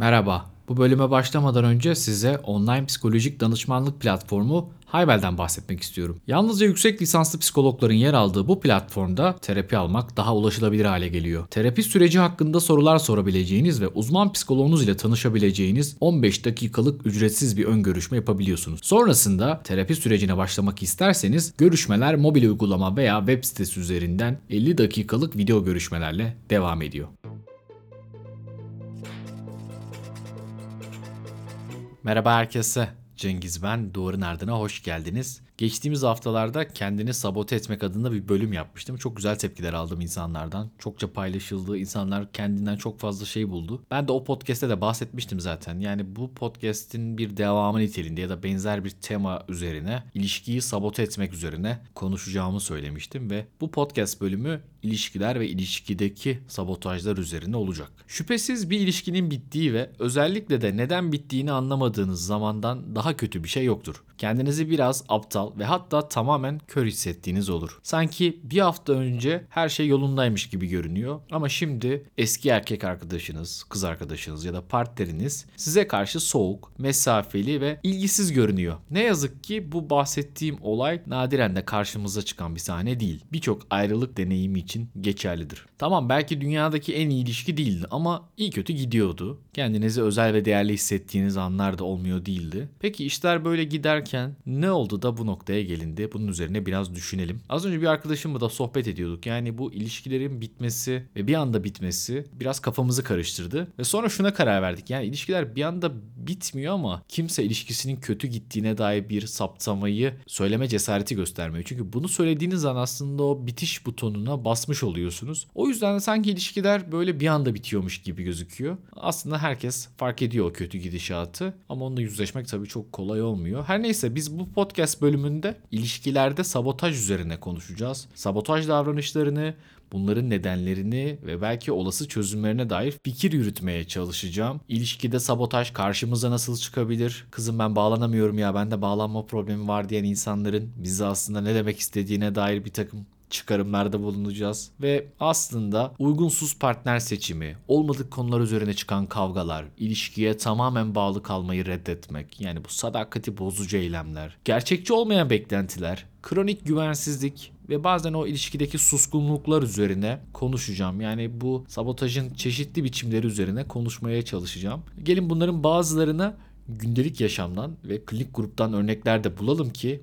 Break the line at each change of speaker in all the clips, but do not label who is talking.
Merhaba. Bu bölüme başlamadan önce size online psikolojik danışmanlık platformu Haybel'den bahsetmek istiyorum. Yalnızca yüksek lisanslı psikologların yer aldığı bu platformda terapi almak daha ulaşılabilir hale geliyor. Terapi süreci hakkında sorular sorabileceğiniz ve uzman psikoloğunuz ile tanışabileceğiniz 15 dakikalık ücretsiz bir ön görüşme yapabiliyorsunuz. Sonrasında terapi sürecine başlamak isterseniz görüşmeler mobil uygulama veya web sitesi üzerinden 50 dakikalık video görüşmelerle devam ediyor. Merhaba herkese. Cengiz ben. Duvarın ardına hoş geldiniz. Geçtiğimiz haftalarda kendini sabote etmek adında bir bölüm yapmıştım. Çok güzel tepkiler aldım insanlardan. Çokça paylaşıldı. İnsanlar kendinden çok fazla şey buldu. Ben de o podcast'te de bahsetmiştim zaten. Yani bu podcast'in bir devamı niteliğinde ya da benzer bir tema üzerine ilişkiyi sabote etmek üzerine konuşacağımı söylemiştim ve bu podcast bölümü ilişkiler ve ilişkideki sabotajlar üzerine olacak. Şüphesiz bir ilişkinin bittiği ve özellikle de neden bittiğini anlamadığınız zamandan daha kötü bir şey yoktur. Kendinizi biraz aptal ve hatta tamamen kör hissettiğiniz olur. Sanki bir hafta önce her şey yolundaymış gibi görünüyor ama şimdi eski erkek arkadaşınız, kız arkadaşınız ya da partneriniz size karşı soğuk, mesafeli ve ilgisiz görünüyor. Ne yazık ki bu bahsettiğim olay nadiren de karşımıza çıkan bir sahne değil. Birçok ayrılık deneyimi için geçerlidir. Tamam belki dünyadaki en iyi ilişki değildi ama iyi kötü gidiyordu. Kendinizi özel ve değerli hissettiğiniz anlar da olmuyor değildi. Peki işler böyle giderken ne oldu da bu noktaya gelindi? Bunun üzerine biraz düşünelim. Az önce bir arkadaşımla da sohbet ediyorduk. Yani bu ilişkilerin bitmesi ve bir anda bitmesi biraz kafamızı karıştırdı. Ve sonra şuna karar verdik. Yani ilişkiler bir anda bitmiyor ama kimse ilişkisinin kötü gittiğine dair bir saptamayı söyleme cesareti göstermiyor. Çünkü bunu söylediğiniz an aslında o bitiş butonuna basmış oluyorsunuz. O yüzden de sanki ilişkiler böyle bir anda bitiyormuş gibi gözüküyor. Aslında herkes fark ediyor o kötü gidişatı ama onunla yüzleşmek tabii çok kolay olmuyor. Her neyse biz bu podcast bölümünde ilişkilerde sabotaj üzerine konuşacağız. Sabotaj davranışlarını, bunların nedenlerini ve belki olası çözümlerine dair fikir yürütmeye çalışacağım. İlişkide sabotaj karşımıza nasıl çıkabilir? Kızım ben bağlanamıyorum ya bende bağlanma problemi var diyen insanların bize aslında ne demek istediğine dair bir takım çıkarımlarda bulunacağız ve aslında uygunsuz partner seçimi, olmadık konular üzerine çıkan kavgalar, ilişkiye tamamen bağlı kalmayı reddetmek, yani bu sadakati bozucu eylemler, gerçekçi olmayan beklentiler, kronik güvensizlik ve bazen o ilişkideki suskunluklar üzerine konuşacağım. Yani bu sabotajın çeşitli biçimleri üzerine konuşmaya çalışacağım. Gelin bunların bazılarına gündelik yaşamdan ve klinik gruptan örnekler de bulalım ki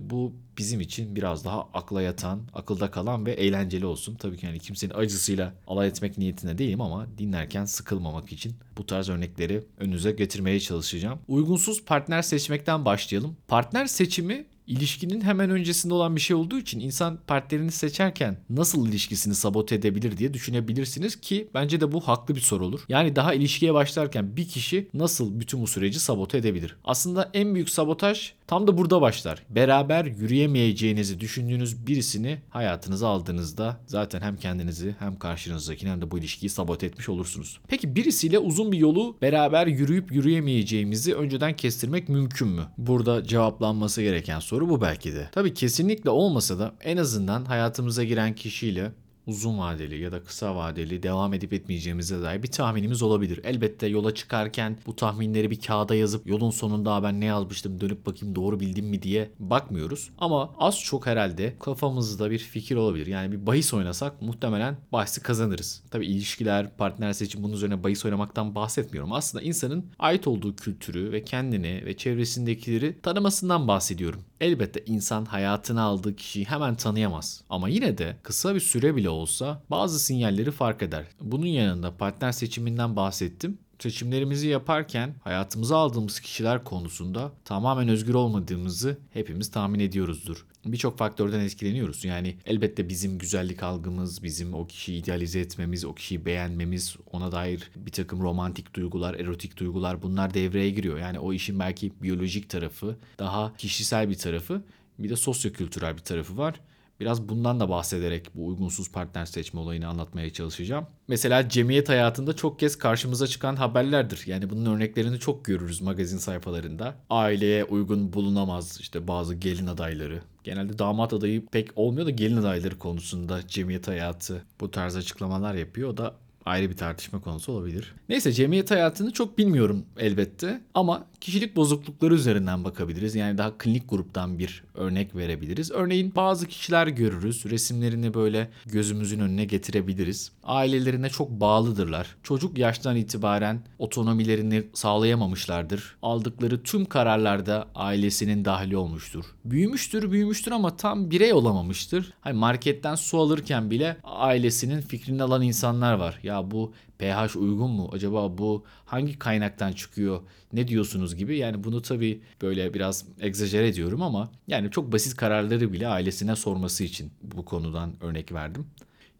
bu bizim için biraz daha akla yatan, akılda kalan ve eğlenceli olsun. Tabii ki yani kimsenin acısıyla alay etmek niyetinde değilim ama dinlerken sıkılmamak için bu tarz örnekleri önünüze getirmeye çalışacağım. Uygunsuz partner seçmekten başlayalım. Partner seçimi ilişkinin hemen öncesinde olan bir şey olduğu için insan partnerini seçerken nasıl ilişkisini sabote edebilir diye düşünebilirsiniz ki bence de bu haklı bir soru olur. Yani daha ilişkiye başlarken bir kişi nasıl bütün bu süreci sabote edebilir? Aslında en büyük sabotaj tam da burada başlar. Beraber yürüyemeyeceğinizi düşündüğünüz birisini hayatınıza aldığınızda zaten hem kendinizi hem karşınızdakini hem de bu ilişkiyi sabote etmiş olursunuz. Peki birisiyle uzun bir yolu beraber yürüyüp yürüyemeyeceğimizi önceden kestirmek mümkün mü? Burada cevaplanması gereken soru bu belki de. Tabii kesinlikle olmasa da en azından hayatımıza giren kişiyle uzun vadeli ya da kısa vadeli devam edip etmeyeceğimize dair bir tahminimiz olabilir. Elbette yola çıkarken bu tahminleri bir kağıda yazıp yolun sonunda ben ne yazmıştım dönüp bakayım doğru bildim mi diye bakmıyoruz. Ama az çok herhalde kafamızda bir fikir olabilir. Yani bir bahis oynasak muhtemelen bahsi kazanırız. Tabii ilişkiler, partner seçim bunun üzerine bahis oynamaktan bahsetmiyorum. Aslında insanın ait olduğu kültürü ve kendini ve çevresindekileri tanımasından bahsediyorum. Elbette insan hayatına aldığı kişiyi hemen tanıyamaz. Ama yine de kısa bir süre bile olsa bazı sinyalleri fark eder. Bunun yanında partner seçiminden bahsettim seçimlerimizi yaparken hayatımıza aldığımız kişiler konusunda tamamen özgür olmadığımızı hepimiz tahmin ediyoruzdur. Birçok faktörden etkileniyoruz. Yani elbette bizim güzellik algımız, bizim o kişiyi idealize etmemiz, o kişiyi beğenmemiz, ona dair bir takım romantik duygular, erotik duygular bunlar devreye giriyor. Yani o işin belki biyolojik tarafı, daha kişisel bir tarafı, bir de sosyokültürel bir tarafı var. Biraz bundan da bahsederek bu uygunsuz partner seçme olayını anlatmaya çalışacağım. Mesela cemiyet hayatında çok kez karşımıza çıkan haberlerdir. Yani bunun örneklerini çok görürüz magazin sayfalarında. Aileye uygun bulunamaz işte bazı gelin adayları. Genelde damat adayı pek olmuyor da gelin adayları konusunda cemiyet hayatı bu tarz açıklamalar yapıyor. O da ayrı bir tartışma konusu olabilir. Neyse cemiyet hayatını çok bilmiyorum elbette ama kişilik bozuklukları üzerinden bakabiliriz. Yani daha klinik gruptan bir örnek verebiliriz. Örneğin bazı kişiler görürüz. Resimlerini böyle gözümüzün önüne getirebiliriz. Ailelerine çok bağlıdırlar. Çocuk yaştan itibaren otonomilerini sağlayamamışlardır. Aldıkları tüm kararlarda ailesinin dahili olmuştur. Büyümüştür, büyümüştür ama tam birey olamamıştır. Hani marketten su alırken bile ailesinin fikrini alan insanlar var. Ya bu pH uygun mu? Acaba bu hangi kaynaktan çıkıyor? Ne diyorsunuz gibi. Yani bunu tabii böyle biraz egzajere ediyorum ama yani çok basit kararları bile ailesine sorması için bu konudan örnek verdim.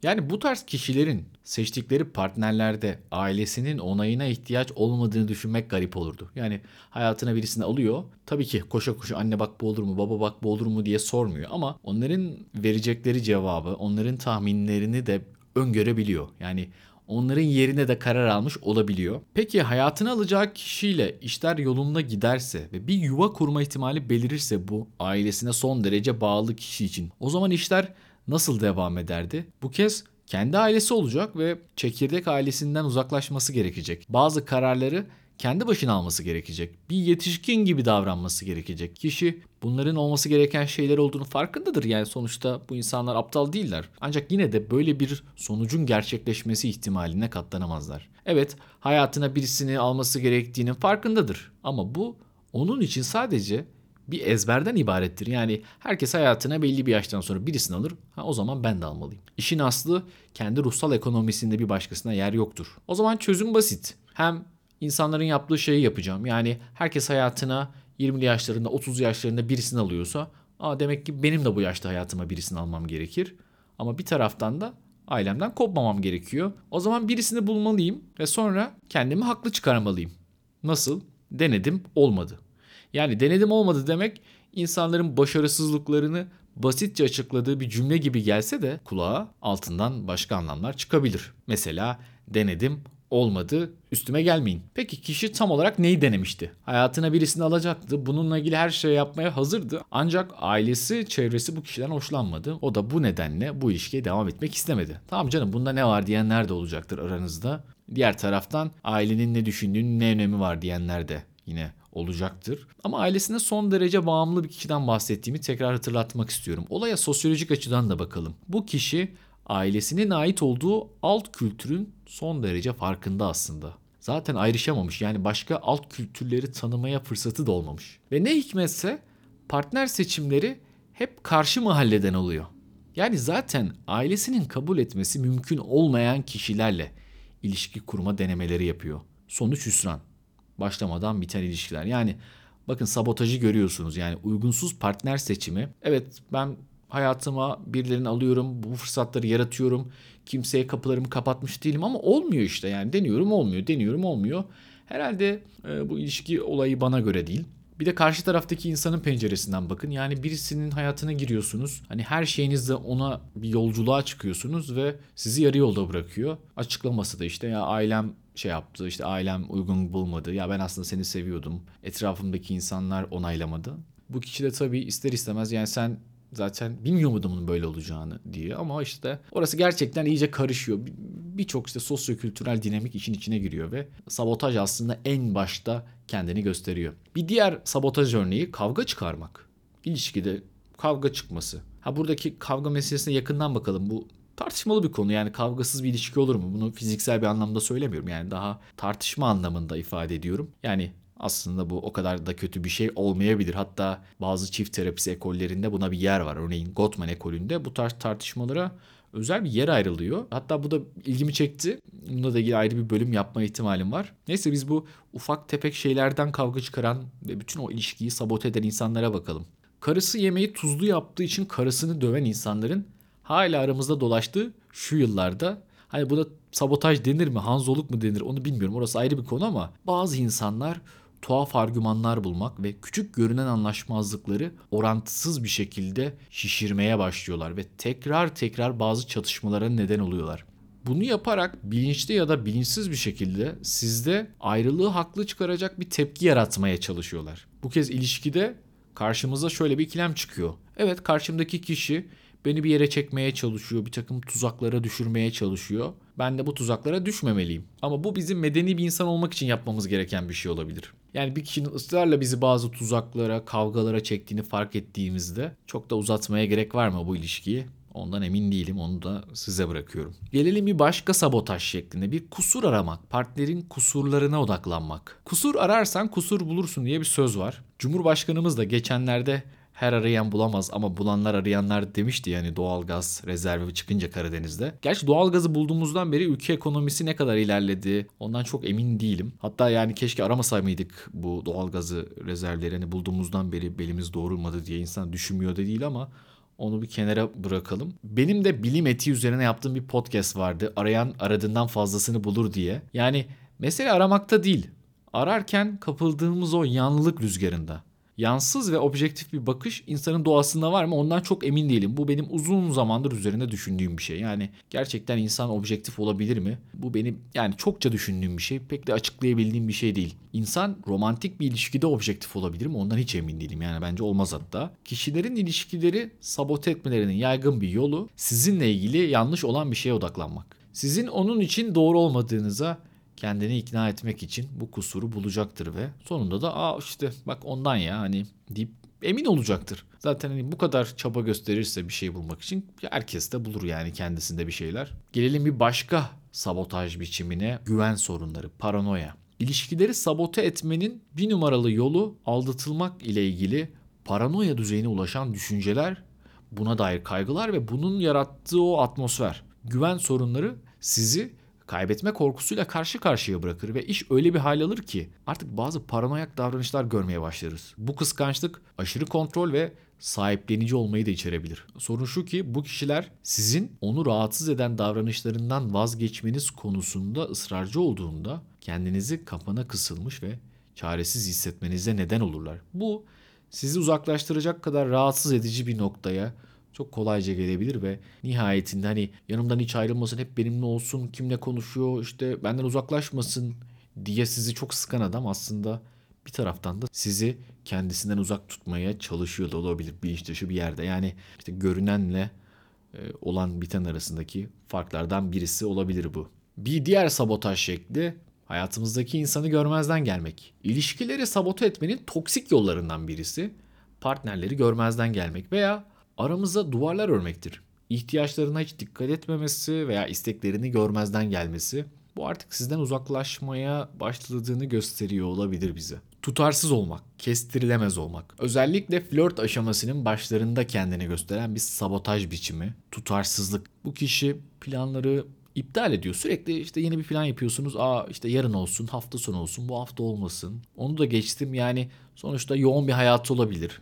Yani bu tarz kişilerin seçtikleri partnerlerde ailesinin onayına ihtiyaç olmadığını düşünmek garip olurdu. Yani hayatına birisini alıyor. Tabii ki koşa koşa anne bak bu olur mu, baba bak bu olur mu diye sormuyor ama onların verecekleri cevabı, onların tahminlerini de öngörebiliyor. Yani onların yerine de karar almış olabiliyor. Peki hayatını alacağı kişiyle işler yolunda giderse ve bir yuva kurma ihtimali belirirse bu ailesine son derece bağlı kişi için o zaman işler nasıl devam ederdi? Bu kez kendi ailesi olacak ve çekirdek ailesinden uzaklaşması gerekecek. Bazı kararları kendi başına alması gerekecek. Bir yetişkin gibi davranması gerekecek. Kişi bunların olması gereken şeyler olduğunu farkındadır. Yani sonuçta bu insanlar aptal değiller. Ancak yine de böyle bir sonucun gerçekleşmesi ihtimaline katlanamazlar. Evet, hayatına birisini alması gerektiğinin farkındadır. Ama bu onun için sadece bir ezberden ibarettir. Yani herkes hayatına belli bir yaştan sonra birisini alır. Ha, o zaman ben de almalıyım. İşin aslı kendi ruhsal ekonomisinde bir başkasına yer yoktur. O zaman çözüm basit. Hem insanların yaptığı şeyi yapacağım. Yani herkes hayatına 20'li yaşlarında 30 yaşlarında birisini alıyorsa Aa, demek ki benim de bu yaşta hayatıma birisini almam gerekir. Ama bir taraftan da ailemden kopmamam gerekiyor. O zaman birisini bulmalıyım ve sonra kendimi haklı çıkarmalıyım. Nasıl? Denedim, olmadı. Yani denedim olmadı demek insanların başarısızlıklarını basitçe açıkladığı bir cümle gibi gelse de kulağa altından başka anlamlar çıkabilir. Mesela denedim olmadı üstüme gelmeyin. Peki kişi tam olarak neyi denemişti? Hayatına birisini alacaktı. Bununla ilgili her şeyi yapmaya hazırdı. Ancak ailesi, çevresi bu kişiden hoşlanmadı. O da bu nedenle bu ilişkiye devam etmek istemedi. Tamam canım bunda ne var diyenler de olacaktır aranızda. Diğer taraftan ailenin ne düşündüğünün ne önemi var diyenler de yine olacaktır. Ama ailesine son derece bağımlı bir kişiden bahsettiğimi tekrar hatırlatmak istiyorum. Olaya sosyolojik açıdan da bakalım. Bu kişi ailesinin ait olduğu alt kültürün son derece farkında aslında. Zaten ayrışamamış yani başka alt kültürleri tanımaya fırsatı da olmamış. Ve ne hikmetse partner seçimleri hep karşı mahalleden oluyor. Yani zaten ailesinin kabul etmesi mümkün olmayan kişilerle ilişki kurma denemeleri yapıyor. Sonuç hüsran. Başlamadan biten ilişkiler. Yani bakın sabotajı görüyorsunuz. Yani uygunsuz partner seçimi. Evet ben hayatıma birilerini alıyorum, bu fırsatları yaratıyorum. Kimseye kapılarımı kapatmış değilim ama olmuyor işte yani deniyorum olmuyor, deniyorum olmuyor. Herhalde e, bu ilişki olayı bana göre değil. Bir de karşı taraftaki insanın penceresinden bakın. Yani birisinin hayatına giriyorsunuz. Hani her şeyinizde ona bir yolculuğa çıkıyorsunuz ve sizi yarı yolda bırakıyor. Açıklaması da işte ya ailem şey yaptı işte ailem uygun bulmadı. Ya ben aslında seni seviyordum. Etrafımdaki insanlar onaylamadı. Bu kişi de tabii ister istemez yani sen zaten bilmiyor muydum bunun böyle olacağını diye ama işte orası gerçekten iyice karışıyor. Birçok işte sosyokültürel dinamik işin içine giriyor ve sabotaj aslında en başta kendini gösteriyor. Bir diğer sabotaj örneği kavga çıkarmak. İlişkide kavga çıkması. Ha buradaki kavga meselesine yakından bakalım. Bu tartışmalı bir konu. Yani kavgasız bir ilişki olur mu? Bunu fiziksel bir anlamda söylemiyorum. Yani daha tartışma anlamında ifade ediyorum. Yani aslında bu o kadar da kötü bir şey olmayabilir. Hatta bazı çift terapisi ekollerinde buna bir yer var. Örneğin Gottman ekolünde bu tarz tartışmalara özel bir yer ayrılıyor. Hatta bu da ilgimi çekti. Bununla da ilgili ayrı bir bölüm yapma ihtimalim var. Neyse biz bu ufak tefek şeylerden kavga çıkaran ve bütün o ilişkiyi sabote eden insanlara bakalım. Karısı yemeği tuzlu yaptığı için karısını döven insanların hala aramızda dolaştığı şu yıllarda hani buna sabotaj denir mi, hanzoluk mu denir onu bilmiyorum. Orası ayrı bir konu ama bazı insanlar tuhaf argümanlar bulmak ve küçük görünen anlaşmazlıkları orantısız bir şekilde şişirmeye başlıyorlar ve tekrar tekrar bazı çatışmalara neden oluyorlar. Bunu yaparak bilinçli ya da bilinçsiz bir şekilde sizde ayrılığı haklı çıkaracak bir tepki yaratmaya çalışıyorlar. Bu kez ilişkide karşımıza şöyle bir ikilem çıkıyor. Evet karşımdaki kişi beni bir yere çekmeye çalışıyor, bir takım tuzaklara düşürmeye çalışıyor. Ben de bu tuzaklara düşmemeliyim. Ama bu bizim medeni bir insan olmak için yapmamız gereken bir şey olabilir. Yani bir kişinin ısrarla bizi bazı tuzaklara, kavgalara çektiğini fark ettiğimizde çok da uzatmaya gerek var mı bu ilişkiyi? Ondan emin değilim. Onu da size bırakıyorum. Gelelim bir başka sabotaj şeklinde. Bir kusur aramak. Partnerin kusurlarına odaklanmak. Kusur ararsan kusur bulursun diye bir söz var. Cumhurbaşkanımız da geçenlerde her arayan bulamaz ama bulanlar arayanlar demişti yani doğalgaz rezervi çıkınca Karadeniz'de. Gerçi doğalgazı bulduğumuzdan beri ülke ekonomisi ne kadar ilerledi ondan çok emin değilim. Hatta yani keşke aramasaydık bu doğalgazı rezervlerini bulduğumuzdan beri belimiz doğrulmadı diye insan düşünmüyor da değil ama onu bir kenara bırakalım. Benim de bilim etiği üzerine yaptığım bir podcast vardı. Arayan aradığından fazlasını bulur diye. Yani mesele aramakta değil. Ararken kapıldığımız o yanlılık rüzgarında yansız ve objektif bir bakış insanın doğasında var mı ondan çok emin değilim. Bu benim uzun zamandır üzerinde düşündüğüm bir şey. Yani gerçekten insan objektif olabilir mi? Bu benim yani çokça düşündüğüm bir şey. Pek de açıklayabildiğim bir şey değil. İnsan romantik bir ilişkide objektif olabilir mi? Ondan hiç emin değilim. Yani bence olmaz hatta. Kişilerin ilişkileri sabote etmelerinin yaygın bir yolu sizinle ilgili yanlış olan bir şeye odaklanmak. Sizin onun için doğru olmadığınıza kendini ikna etmek için bu kusuru bulacaktır ve sonunda da aa işte bak ondan ya hani deyip emin olacaktır. Zaten hani bu kadar çaba gösterirse bir şey bulmak için herkes de bulur yani kendisinde bir şeyler. Gelelim bir başka sabotaj biçimine güven sorunları, paranoya. İlişkileri sabote etmenin bir numaralı yolu aldatılmak ile ilgili paranoya düzeyine ulaşan düşünceler, buna dair kaygılar ve bunun yarattığı o atmosfer. Güven sorunları sizi kaybetme korkusuyla karşı karşıya bırakır ve iş öyle bir hal alır ki artık bazı paranoyak davranışlar görmeye başlarız. Bu kıskançlık aşırı kontrol ve sahiplenici olmayı da içerebilir. Sorun şu ki bu kişiler sizin onu rahatsız eden davranışlarından vazgeçmeniz konusunda ısrarcı olduğunda kendinizi kapana kısılmış ve çaresiz hissetmenize neden olurlar. Bu sizi uzaklaştıracak kadar rahatsız edici bir noktaya çok kolayca gelebilir ve nihayetinde hani yanımdan hiç ayrılmasın, hep benimle olsun, kimle konuşuyor, işte benden uzaklaşmasın diye sizi çok sıkan adam aslında bir taraftan da sizi kendisinden uzak tutmaya çalışıyor da olabilir bilinç dışı bir yerde. Yani işte görünenle e, olan biten arasındaki farklardan birisi olabilir bu. Bir diğer sabotaj şekli hayatımızdaki insanı görmezden gelmek. İlişkileri sabote etmenin toksik yollarından birisi partnerleri görmezden gelmek veya aramıza duvarlar örmektir. İhtiyaçlarına hiç dikkat etmemesi veya isteklerini görmezden gelmesi bu artık sizden uzaklaşmaya başladığını gösteriyor olabilir bize. Tutarsız olmak, kestirilemez olmak. Özellikle flört aşamasının başlarında kendini gösteren bir sabotaj biçimi, tutarsızlık. Bu kişi planları iptal ediyor. Sürekli işte yeni bir plan yapıyorsunuz. Aa işte yarın olsun, hafta sonu olsun, bu hafta olmasın. Onu da geçtim yani sonuçta yoğun bir hayatı olabilir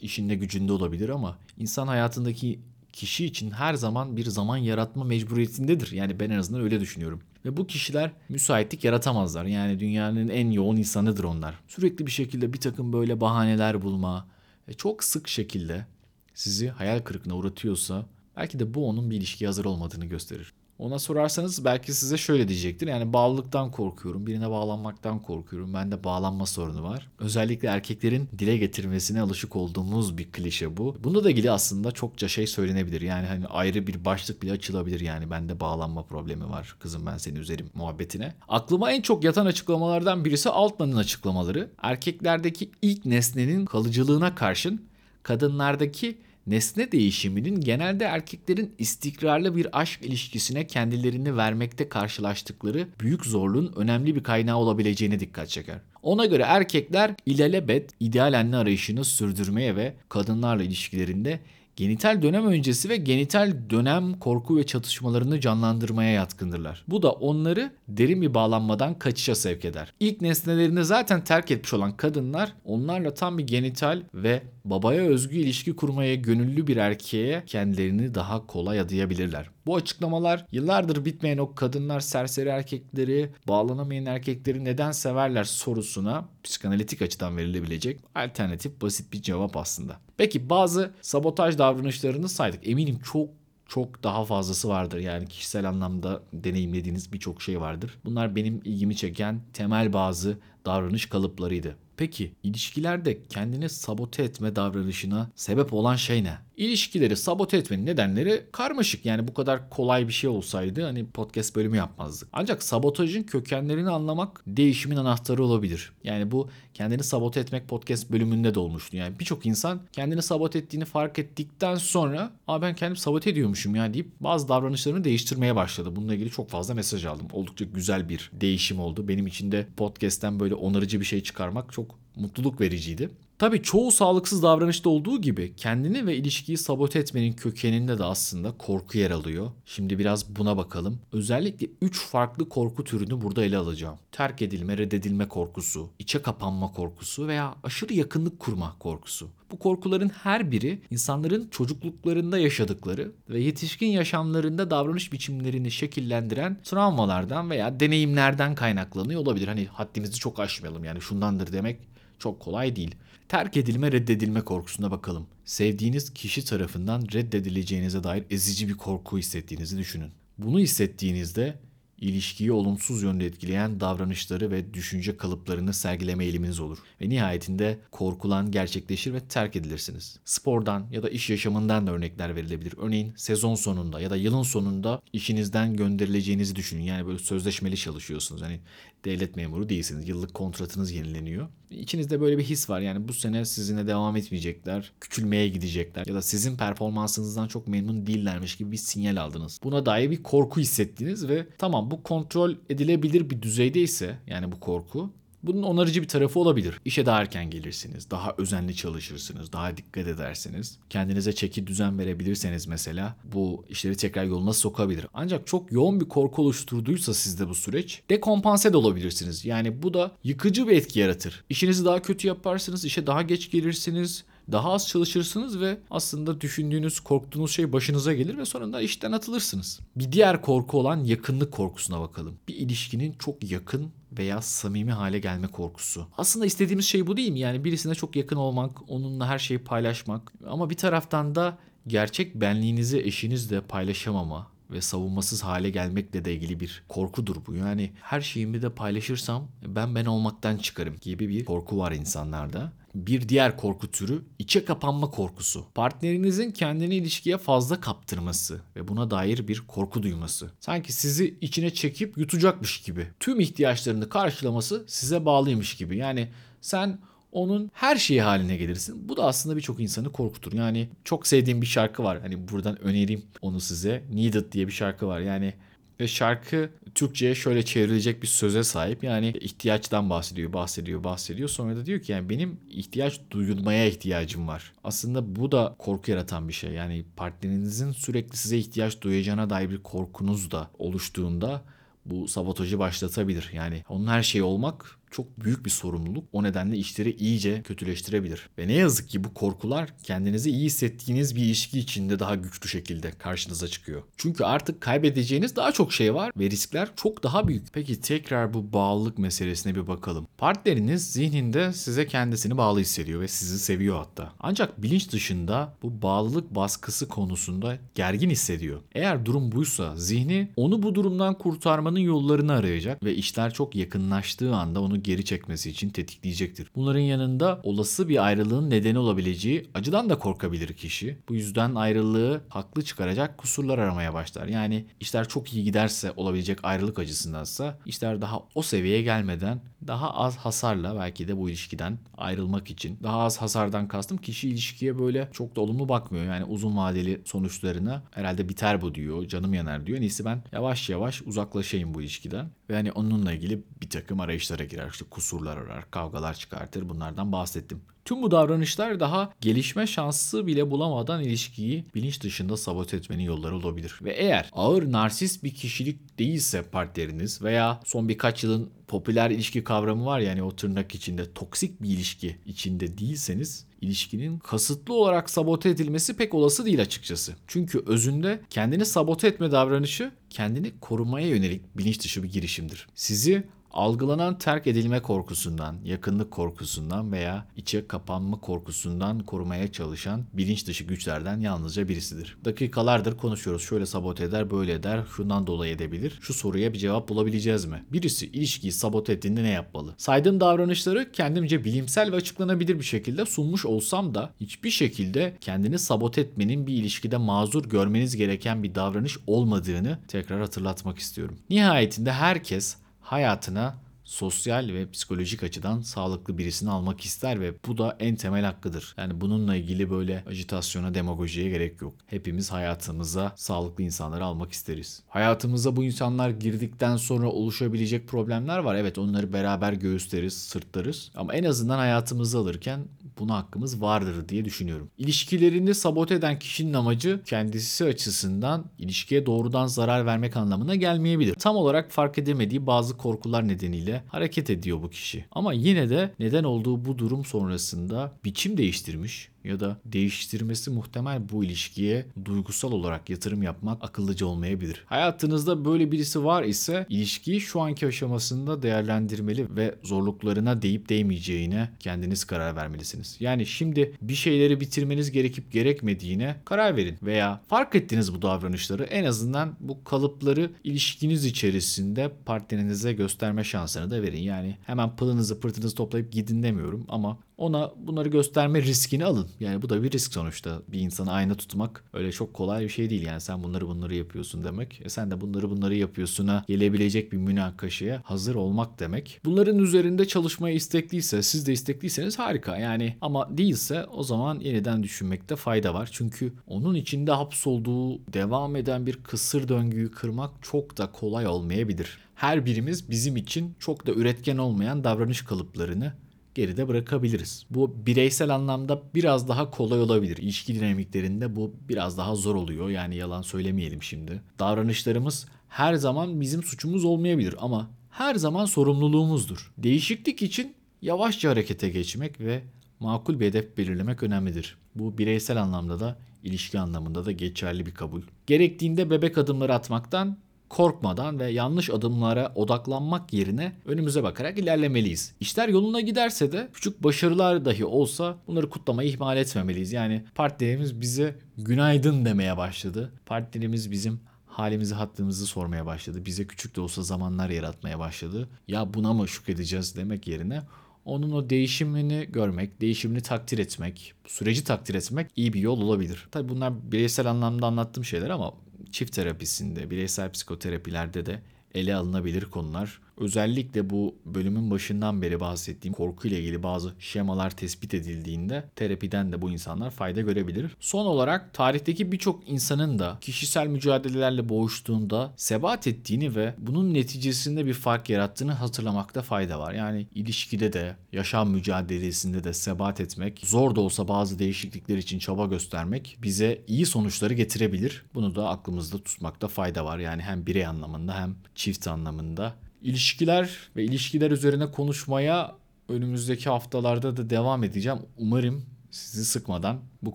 işinde gücünde olabilir ama insan hayatındaki kişi için her zaman bir zaman yaratma mecburiyetindedir. Yani ben en azından öyle düşünüyorum. Ve bu kişiler müsaitlik yaratamazlar. Yani dünyanın en yoğun insanıdır onlar. Sürekli bir şekilde bir takım böyle bahaneler bulma çok sık şekilde sizi hayal kırıklığına uğratıyorsa belki de bu onun bir ilişkiye hazır olmadığını gösterir. Ona sorarsanız belki size şöyle diyecektir. Yani bağlılıktan korkuyorum, birine bağlanmaktan korkuyorum. Bende bağlanma sorunu var. Özellikle erkeklerin dile getirmesine alışık olduğumuz bir klişe bu. Bunda da ilgili aslında çokça şey söylenebilir. Yani hani ayrı bir başlık bile açılabilir yani. Bende bağlanma problemi var. Kızım ben seni üzerim muhabbetine. Aklıma en çok yatan açıklamalardan birisi Altman'ın açıklamaları. Erkeklerdeki ilk nesnenin kalıcılığına karşın kadınlardaki nesne değişiminin genelde erkeklerin istikrarlı bir aşk ilişkisine kendilerini vermekte karşılaştıkları büyük zorluğun önemli bir kaynağı olabileceğine dikkat çeker. Ona göre erkekler ilelebet ideal anne arayışını sürdürmeye ve kadınlarla ilişkilerinde genital dönem öncesi ve genital dönem korku ve çatışmalarını canlandırmaya yatkındırlar. Bu da onları derin bir bağlanmadan kaçışa sevk eder. İlk nesnelerini zaten terk etmiş olan kadınlar onlarla tam bir genital ve babaya özgü ilişki kurmaya gönüllü bir erkeğe kendilerini daha kolay adayabilirler. Bu açıklamalar yıllardır bitmeyen o kadınlar serseri erkekleri, bağlanamayan erkekleri neden severler sorusuna psikanalitik açıdan verilebilecek alternatif basit bir cevap aslında. Peki bazı sabotaj davranışlarını saydık. Eminim çok çok daha fazlası vardır. Yani kişisel anlamda deneyimlediğiniz birçok şey vardır. Bunlar benim ilgimi çeken temel bazı davranış kalıplarıydı. Peki ilişkilerde kendini sabote etme davranışına sebep olan şey ne? İlişkileri sabote etmenin nedenleri karmaşık. Yani bu kadar kolay bir şey olsaydı hani podcast bölümü yapmazdık. Ancak sabotajın kökenlerini anlamak değişimin anahtarı olabilir. Yani bu kendini sabote etmek podcast bölümünde de olmuştu. Yani birçok insan kendini sabote ettiğini fark ettikten sonra Aa ben kendim sabote ediyormuşum ya deyip bazı davranışlarını değiştirmeye başladı. Bununla ilgili çok fazla mesaj aldım. Oldukça güzel bir değişim oldu. Benim için de podcast'ten böyle onarıcı bir şey çıkarmak çok mutluluk vericiydi. Tabii çoğu sağlıksız davranışta olduğu gibi kendini ve ilişkiyi sabote etmenin kökeninde de aslında korku yer alıyor. Şimdi biraz buna bakalım. Özellikle 3 farklı korku türünü burada ele alacağım. Terk edilme, reddedilme korkusu, içe kapanma korkusu veya aşırı yakınlık kurma korkusu. Bu korkuların her biri insanların çocukluklarında yaşadıkları ve yetişkin yaşamlarında davranış biçimlerini şekillendiren travmalardan veya deneyimlerden kaynaklanıyor olabilir. Hani haddimizi çok aşmayalım yani şundandır demek çok kolay değil. Terk edilme reddedilme korkusuna bakalım. Sevdiğiniz kişi tarafından reddedileceğinize dair ezici bir korku hissettiğinizi düşünün. Bunu hissettiğinizde ilişkiyi olumsuz yönde etkileyen davranışları ve düşünce kalıplarını sergileme eğiliminiz olur. Ve nihayetinde korkulan gerçekleşir ve terk edilirsiniz. Spordan ya da iş yaşamından da örnekler verilebilir. Örneğin sezon sonunda ya da yılın sonunda işinizden gönderileceğinizi düşünün. Yani böyle sözleşmeli çalışıyorsunuz. Hani devlet memuru değilsiniz. Yıllık kontratınız yenileniyor. İçinizde böyle bir his var. Yani bu sene sizinle devam etmeyecekler. Küçülmeye gidecekler. Ya da sizin performansınızdan çok memnun değillermiş gibi bir sinyal aldınız. Buna dair bir korku hissettiniz ve tamam bu kontrol edilebilir bir düzeyde ise yani bu korku bunun onarıcı bir tarafı olabilir. İşe daha erken gelirsiniz, daha özenli çalışırsınız, daha dikkat edersiniz. Kendinize çeki düzen verebilirseniz mesela bu işleri tekrar yoluna sokabilir. Ancak çok yoğun bir korku oluşturduysa sizde bu süreç dekompanse de olabilirsiniz. Yani bu da yıkıcı bir etki yaratır. İşinizi daha kötü yaparsınız, işe daha geç gelirsiniz, daha az çalışırsınız ve aslında düşündüğünüz, korktuğunuz şey başınıza gelir ve sonunda işten atılırsınız. Bir diğer korku olan yakınlık korkusuna bakalım. Bir ilişkinin çok yakın veya samimi hale gelme korkusu. Aslında istediğimiz şey bu değil mi? Yani birisine çok yakın olmak, onunla her şeyi paylaşmak ama bir taraftan da gerçek benliğinizi eşinizle paylaşamama, ve savunmasız hale gelmekle de ilgili bir korkudur bu. Yani her şeyimi de paylaşırsam ben ben olmaktan çıkarım gibi bir korku var insanlarda. Bir diğer korku türü içe kapanma korkusu. Partnerinizin kendini ilişkiye fazla kaptırması ve buna dair bir korku duyması. Sanki sizi içine çekip yutacakmış gibi. Tüm ihtiyaçlarını karşılaması size bağlıymış gibi. Yani sen onun her şeyi haline gelirsin. Bu da aslında birçok insanı korkutur. Yani çok sevdiğim bir şarkı var. Hani buradan önereyim onu size. Needed diye bir şarkı var. Yani ve şarkı Türkçe'ye şöyle çevrilecek bir söze sahip. Yani ihtiyaçtan bahsediyor, bahsediyor, bahsediyor. Sonra da diyor ki yani benim ihtiyaç duyulmaya ihtiyacım var. Aslında bu da korku yaratan bir şey. Yani partnerinizin sürekli size ihtiyaç duyacağına dair bir korkunuz da oluştuğunda bu sabotajı başlatabilir. Yani onun her şeyi olmak çok büyük bir sorumluluk. O nedenle işleri iyice kötüleştirebilir. Ve ne yazık ki bu korkular kendinizi iyi hissettiğiniz bir ilişki içinde daha güçlü şekilde karşınıza çıkıyor. Çünkü artık kaybedeceğiniz daha çok şey var ve riskler çok daha büyük. Peki tekrar bu bağlılık meselesine bir bakalım. Partneriniz zihninde size kendisini bağlı hissediyor ve sizi seviyor hatta. Ancak bilinç dışında bu bağlılık baskısı konusunda gergin hissediyor. Eğer durum buysa zihni onu bu durumdan kurtarmanın yollarını arayacak ve işler çok yakınlaştığı anda onu geri çekmesi için tetikleyecektir. Bunların yanında olası bir ayrılığın nedeni olabileceği acıdan da korkabilir kişi. Bu yüzden ayrılığı haklı çıkaracak kusurlar aramaya başlar. Yani işler çok iyi giderse olabilecek ayrılık acısındansa işler daha o seviyeye gelmeden daha az hasarla belki de bu ilişkiden ayrılmak için. Daha az hasardan kastım kişi ilişkiye böyle çok da olumlu bakmıyor. Yani uzun vadeli sonuçlarına herhalde biter bu diyor, canım yanar diyor. Neyse ben yavaş yavaş uzaklaşayım bu ilişkiden. Ve hani onunla ilgili bir takım arayışlara girer. İşte kusurlar arar, kavgalar çıkartır. Bunlardan bahsettim. Tüm bu davranışlar daha gelişme şansı bile bulamadan ilişkiyi bilinç dışında sabote etmenin yolları olabilir. Ve eğer ağır narsist bir kişilik değilse partneriniz veya son birkaç yılın popüler ilişki kavramı var yani o tırnak içinde toksik bir ilişki içinde değilseniz ilişkinin kasıtlı olarak sabote edilmesi pek olası değil açıkçası. Çünkü özünde kendini sabote etme davranışı kendini korumaya yönelik bilinç dışı bir girişimdir. Sizi algılanan terk edilme korkusundan, yakınlık korkusundan veya içe kapanma korkusundan korumaya çalışan bilinç dışı güçlerden yalnızca birisidir. Dakikalardır konuşuyoruz. Şöyle sabote eder, böyle eder, şundan dolayı edebilir. Şu soruya bir cevap bulabileceğiz mi? Birisi ilişkiyi sabote ettiğinde ne yapmalı? Saydığım davranışları kendimce bilimsel ve açıklanabilir bir şekilde sunmuş olsam da hiçbir şekilde kendini sabote etmenin bir ilişkide mazur görmeniz gereken bir davranış olmadığını tekrar hatırlatmak istiyorum. Nihayetinde herkes hayatına sosyal ve psikolojik açıdan sağlıklı birisini almak ister ve bu da en temel hakkıdır. Yani bununla ilgili böyle ajitasyona, demagojiye gerek yok. Hepimiz hayatımıza sağlıklı insanları almak isteriz. Hayatımıza bu insanlar girdikten sonra oluşabilecek problemler var. Evet onları beraber göğüsleriz, sırtlarız. Ama en azından hayatımızı alırken buna hakkımız vardır diye düşünüyorum. İlişkilerini sabote eden kişinin amacı kendisi açısından ilişkiye doğrudan zarar vermek anlamına gelmeyebilir. Tam olarak fark edemediği bazı korkular nedeniyle hareket ediyor bu kişi. Ama yine de neden olduğu bu durum sonrasında biçim değiştirmiş ya da değiştirmesi muhtemel bu ilişkiye duygusal olarak yatırım yapmak akıllıca olmayabilir. Hayatınızda böyle birisi var ise ilişkiyi şu anki aşamasında değerlendirmeli ve zorluklarına deyip değmeyeceğine kendiniz karar vermelisiniz. Yani şimdi bir şeyleri bitirmeniz gerekip gerekmediğine karar verin veya fark ettiniz bu davranışları en azından bu kalıpları ilişkiniz içerisinde partnerinize gösterme şansını da verin. Yani hemen pılınızı pırtınızı toplayıp gidin demiyorum ama ona bunları gösterme riskini alın. Yani bu da bir risk sonuçta. Bir insanı ayna tutmak öyle çok kolay bir şey değil. Yani sen bunları bunları yapıyorsun demek. E sen de bunları bunları yapıyorsun'a gelebilecek bir münakaşaya hazır olmak demek. Bunların üzerinde çalışmaya istekliyse, siz de istekliyseniz harika. Yani ama değilse o zaman yeniden düşünmekte fayda var. Çünkü onun içinde hapsolduğu devam eden bir kısır döngüyü kırmak çok da kolay olmayabilir. Her birimiz bizim için çok da üretken olmayan davranış kalıplarını geride bırakabiliriz. Bu bireysel anlamda biraz daha kolay olabilir. İlişki dinamiklerinde bu biraz daha zor oluyor. Yani yalan söylemeyelim şimdi. Davranışlarımız her zaman bizim suçumuz olmayabilir ama her zaman sorumluluğumuzdur. Değişiklik için yavaşça harekete geçmek ve makul bir hedef belirlemek önemlidir. Bu bireysel anlamda da ilişki anlamında da geçerli bir kabul. Gerektiğinde bebek adımları atmaktan korkmadan ve yanlış adımlara odaklanmak yerine önümüze bakarak ilerlemeliyiz. İşler yoluna giderse de küçük başarılar dahi olsa bunları kutlamayı ihmal etmemeliyiz. Yani partnerimiz bize günaydın demeye başladı. Partnerimiz bizim halimizi hattımızı sormaya başladı. Bize küçük de olsa zamanlar yaratmaya başladı. Ya buna mı şükredeceğiz demek yerine onun o değişimini görmek, değişimini takdir etmek, süreci takdir etmek iyi bir yol olabilir. Tabii bunlar bireysel anlamda anlattığım şeyler ama çift terapisinde, bireysel psikoterapilerde de ele alınabilir konular. Özellikle bu bölümün başından beri bahsettiğim korku ile ilgili bazı şemalar tespit edildiğinde terapiden de bu insanlar fayda görebilir. Son olarak tarihteki birçok insanın da kişisel mücadelelerle boğuştuğunda sebat ettiğini ve bunun neticesinde bir fark yarattığını hatırlamakta fayda var. Yani ilişkide de, yaşam mücadelesinde de sebat etmek, zor da olsa bazı değişiklikler için çaba göstermek bize iyi sonuçları getirebilir. Bunu da aklımızda tutmakta fayda var. Yani hem birey anlamında hem çift anlamında İlişkiler ve ilişkiler üzerine konuşmaya önümüzdeki haftalarda da devam edeceğim. Umarım sizi sıkmadan bu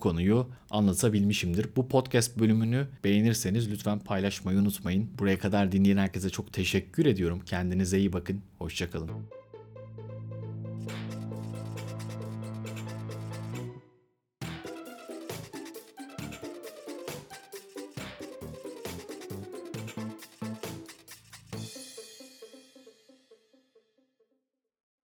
konuyu anlatabilmişimdir. Bu podcast bölümünü beğenirseniz lütfen paylaşmayı unutmayın. Buraya kadar dinleyen herkese çok teşekkür ediyorum. Kendinize iyi bakın. Hoşçakalın.